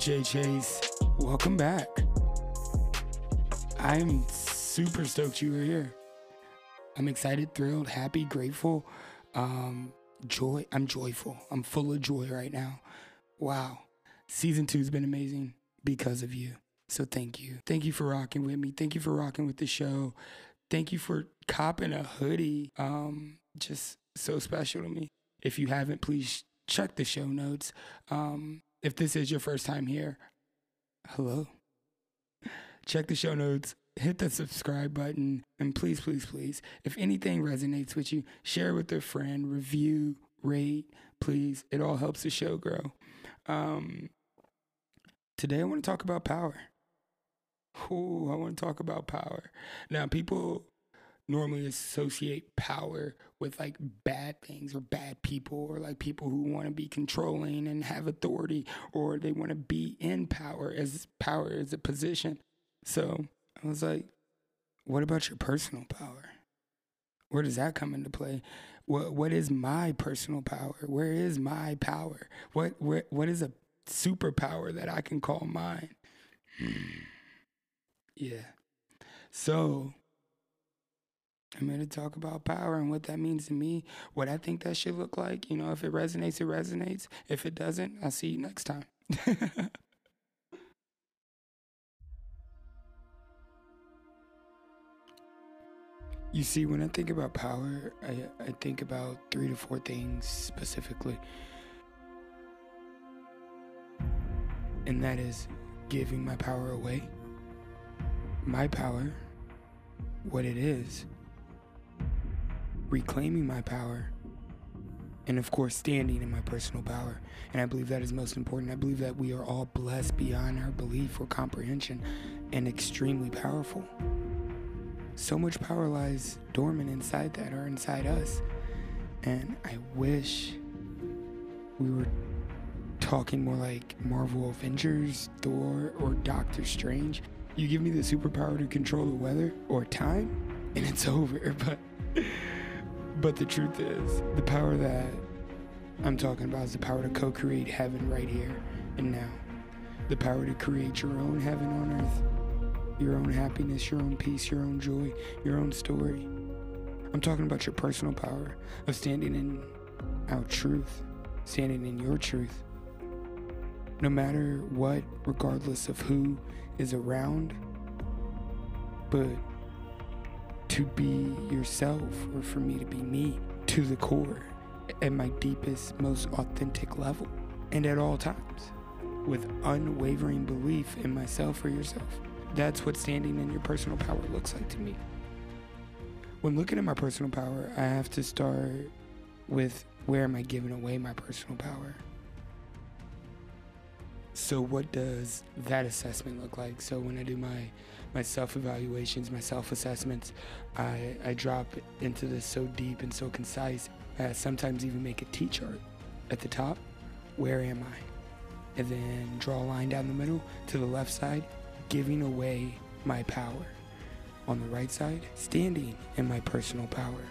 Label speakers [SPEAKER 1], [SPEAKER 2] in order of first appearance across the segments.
[SPEAKER 1] Jay Chase. Welcome back. I'm super stoked you were here. I'm excited, thrilled, happy, grateful, um, joy. I'm joyful. I'm full of joy right now. Wow. Season two's been amazing because of you. So thank you. Thank you for rocking with me. Thank you for rocking with the show. Thank you for copping a hoodie. Um, just so special to me. If you haven't, please check the show notes. Um, if this is your first time here, hello. Check the show notes, hit the subscribe button, and please, please, please, if anything resonates with you, share with a friend, review, rate, please. It all helps the show grow. Um, today, I want to talk about power. Ooh, I want to talk about power. Now, people normally associate power with like bad things or bad people or like people who want to be controlling and have authority or they want to be in power as power as a position. So I was like, what about your personal power? Where does that come into play? What what is my personal power? Where is my power? What where, what is a superpower that I can call mine? Hmm. Yeah. So I'm here to talk about power and what that means to me, what I think that should look like. You know, if it resonates, it resonates. If it doesn't, I'll see you next time. you see, when I think about power, I, I think about three to four things specifically. And that is giving my power away, my power, what it is reclaiming my power, and of course, standing in my personal power. And I believe that is most important. I believe that we are all blessed beyond our belief or comprehension and extremely powerful. So much power lies dormant inside that or inside us. And I wish we were talking more like Marvel Avengers, Thor, or Doctor Strange. You give me the superpower to control the weather or time, and it's over. But but the truth is, the power that I'm talking about is the power to co create heaven right here and now. The power to create your own heaven on earth, your own happiness, your own peace, your own joy, your own story. I'm talking about your personal power of standing in our truth, standing in your truth. No matter what, regardless of who is around, but to be yourself or for me to be me to the core at my deepest, most authentic level and at all times with unwavering belief in myself or yourself. That's what standing in your personal power looks like to me. When looking at my personal power, I have to start with where am I giving away my personal power? So, what does that assessment look like? So, when I do my my self evaluations, my self assessments, I, I drop into this so deep and so concise. I sometimes even make a T chart at the top. Where am I? And then draw a line down the middle to the left side, giving away my power. On the right side, standing in my personal power.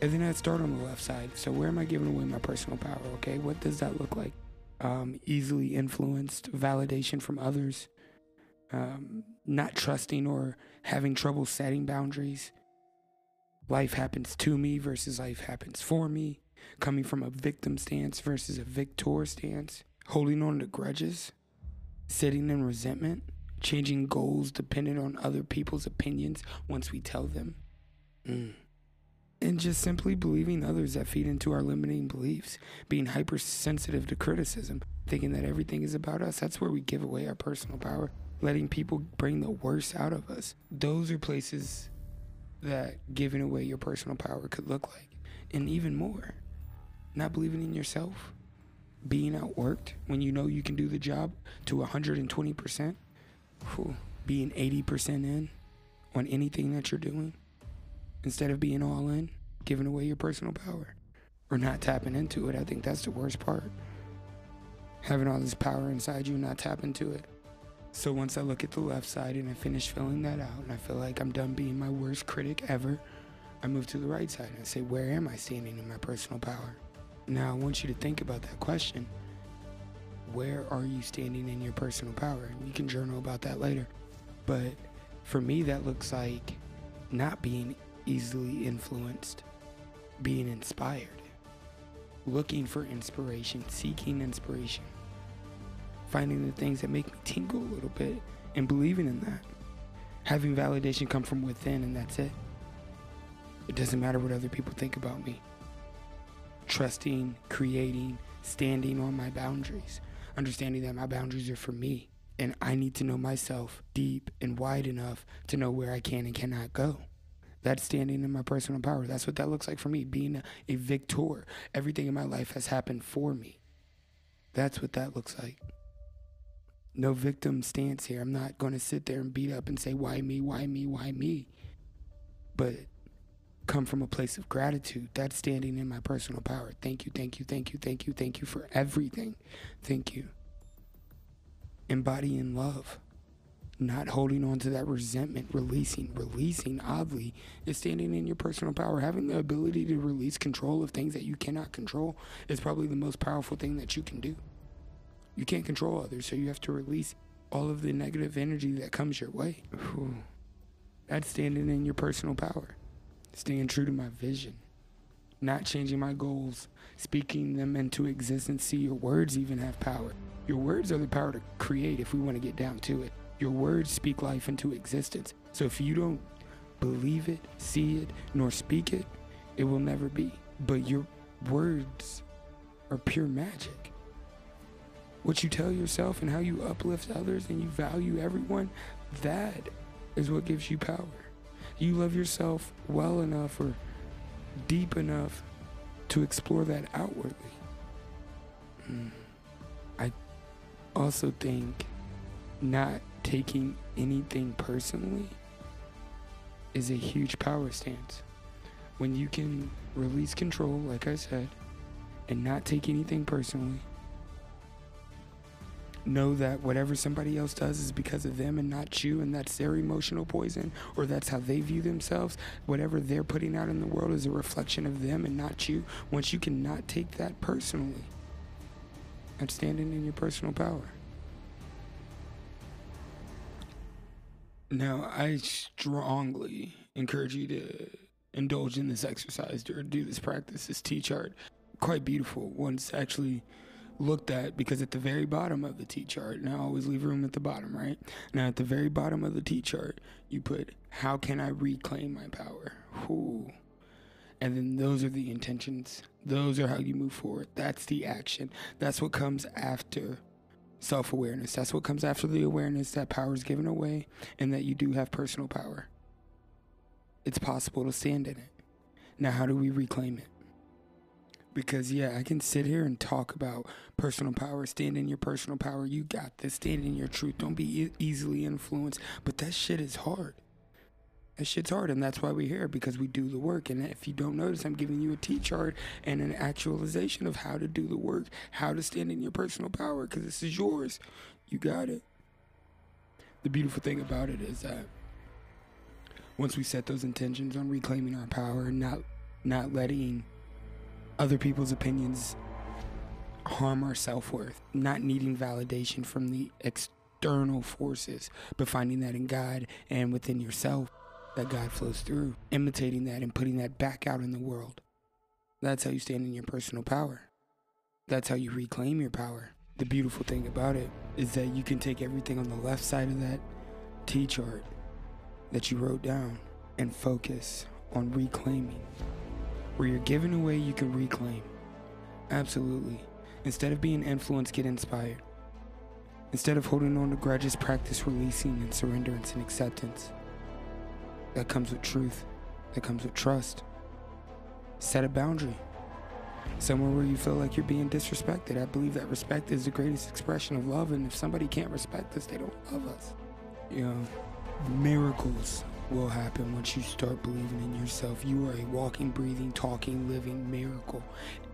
[SPEAKER 1] And then I'd start on the left side. So, where am I giving away my personal power? Okay, what does that look like? Um, easily influenced, validation from others, um, not trusting or having trouble setting boundaries. Life happens to me versus life happens for me. Coming from a victim stance versus a victor stance. Holding on to grudges. Sitting in resentment. Changing goals dependent on other people's opinions once we tell them. Mm. And just simply believing others that feed into our limiting beliefs. Being hypersensitive to criticism. Thinking that everything is about us. That's where we give away our personal power letting people bring the worst out of us. Those are places that giving away your personal power could look like. And even more, not believing in yourself, being outworked when you know you can do the job to 120%, whew, being 80% in on anything that you're doing instead of being all in, giving away your personal power or not tapping into it. I think that's the worst part. Having all this power inside you, and not tap into it. So once I look at the left side and I finish filling that out and I feel like I'm done being my worst critic ever, I move to the right side and I say, where am I standing in my personal power? Now I want you to think about that question. Where are you standing in your personal power? You can journal about that later. But for me, that looks like not being easily influenced, being inspired, looking for inspiration, seeking inspiration finding the things that make me tingle a little bit and believing in that. Having validation come from within, and that's it. It doesn't matter what other people think about me. Trusting, creating, standing on my boundaries, understanding that my boundaries are for me, and I need to know myself deep and wide enough to know where I can and cannot go. That's standing in my personal power. That's what that looks like for me, being a, victor. Everything in my life has happened for me. That's what that looks like no victim stance here. I'm not going to sit there and beat up and say, why me, why me, why me? But come from a place of gratitude. That's standing in my personal power. Thank you, thank you, thank you, thank you, thank you for everything. Thank you. Embodying love. Not holding on to that resentment, releasing. Releasing, oddly, is standing in your personal power. Having the ability to release control of things that you cannot control is probably the most powerful thing that you can do. You can't control others, so you have to release all of the negative energy that comes your way. Whew. That's standing in your personal power, staying true to my vision, not changing my goals, speaking them into existence. See, your words even have power. Your words are the power to create if we want to get down to it. Your words speak life into existence. So if you don't believe it, see it, nor speak it, it will never be. But your words are pure magic what you tell yourself and how you uplift others and you value everyone, that is what gives you power. You love yourself well enough or deep enough to explore that outwardly. Mm. I also think not taking anything personally is a huge power stance. When you can release control, like I said, and not take anything personally, know that whatever somebody else does is because of them and not you, and that's their emotional poison, or that's how they view themselves. Whatever they're putting out in the world is a reflection of them and not you. Once you cannot take that personally, that's standing in your personal power. Now, I strongly encourage you to indulge in this exercise or do this practice, this T chart. Quite beautiful. Once actually looked at because at the very bottom of the T chart, and I always leave room at the bottom, right? Now, at the very bottom of the T chart, you put, How can I reclaim my power? Ooh. And then those are the intentions. Those are how you move forward. That's the action. That's what comes after self awareness. That's what comes after the awareness that power is given away and that you do have personal power. It's possible to stand in it. Now, how do we reclaim it? Because yeah, I can sit here and talk about personal power, stand in your personal power. You got this. Stand in your truth. Don't be e- easily influenced. But that shit is hard. That shit's hard, and that's why we're here because we do the work. And if you don't notice, I'm giving you a T chart and an actualization of how to do the work, how to stand in your personal power, because this is yours. You got it. The beautiful thing about it is that once we set those intentions on reclaiming our power, not not letting other people's opinions harm our self worth, not needing validation from the external forces, but finding that in God and within yourself that God flows through, imitating that and putting that back out in the world. That's how you stand in your personal power. That's how you reclaim your power. The beautiful thing about it is that you can take everything on the left side of that T chart that you wrote down and focus on reclaiming where you're giving away, you can reclaim. Absolutely. Instead of being influenced, get inspired. Instead of holding on to grudges, practice releasing and surrenderance and acceptance. That comes with truth, that comes with trust. Set a boundary. somewhere where you feel like you're being disrespected. I believe that respect is the greatest expression of love, and if somebody can't respect us, they don't love us. You know, miracles will happen once you start believing in yourself. You are a walking, breathing, talking, living miracle.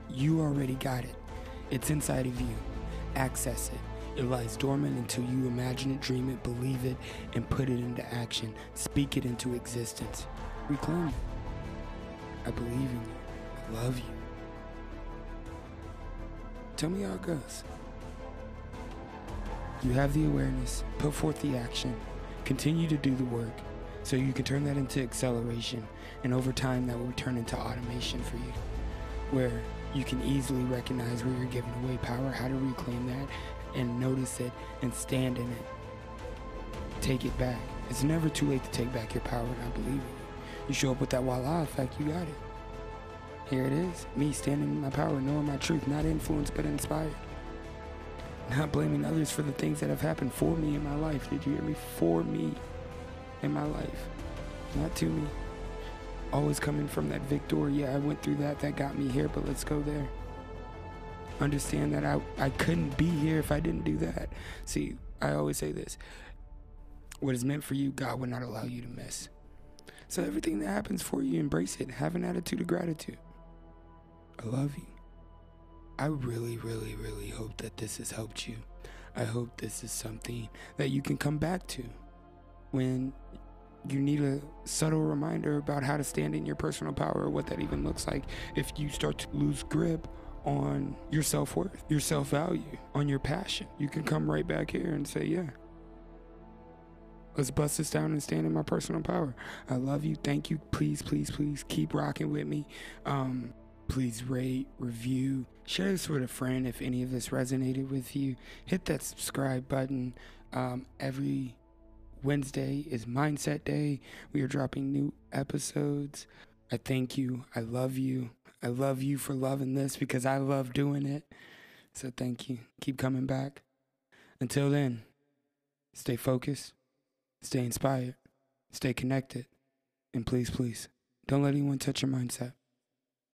[SPEAKER 1] You already got it. It's inside of you. Access it. It lies dormant until you imagine it, dream it, believe it, and put it into action. Speak it into existence. Reclaim it. I believe in you. I love you. Tell me how it goes. You have the awareness, put forth the action, continue to do the work so you can turn that into acceleration. And over time, that will turn into automation for you, where you can easily recognize where you're giving away power, how to reclaim that, and notice it and stand in it. Take it back. It's never too late to take back your power, and I believe in you. You show up with that voila effect, you got it. Here it is. Me standing in my power, knowing my truth, not influenced but inspired. Not blaming others for the things that have happened for me in my life. Did you hear me? For me in my life, not to me. Always coming from that victory. Yeah, I went through that. That got me here, but let's go there. Understand that I, I couldn't be here if I didn't do that. See, I always say this what is meant for you, God will not allow you to miss. So everything that happens for you, embrace it. Have an attitude of gratitude. I love you. I really, really, really hope that this has helped you. I hope this is something that you can come back to when you need a subtle reminder about how to stand in your personal power what that even looks like if you start to lose grip on your self worth, your self value, on your passion. You can come right back here and say, Yeah, let's bust this down and stand in my personal power. I love you. Thank you. Please, please, please keep rocking with me. Um, Please rate, review, share this with a friend if any of this resonated with you. Hit that subscribe button. Um, every Wednesday is Mindset Day. We are dropping new episodes. I thank you. I love you. I love you for loving this because I love doing it. So thank you. Keep coming back. Until then, stay focused, stay inspired, stay connected, and please, please, don't let anyone touch your mindset.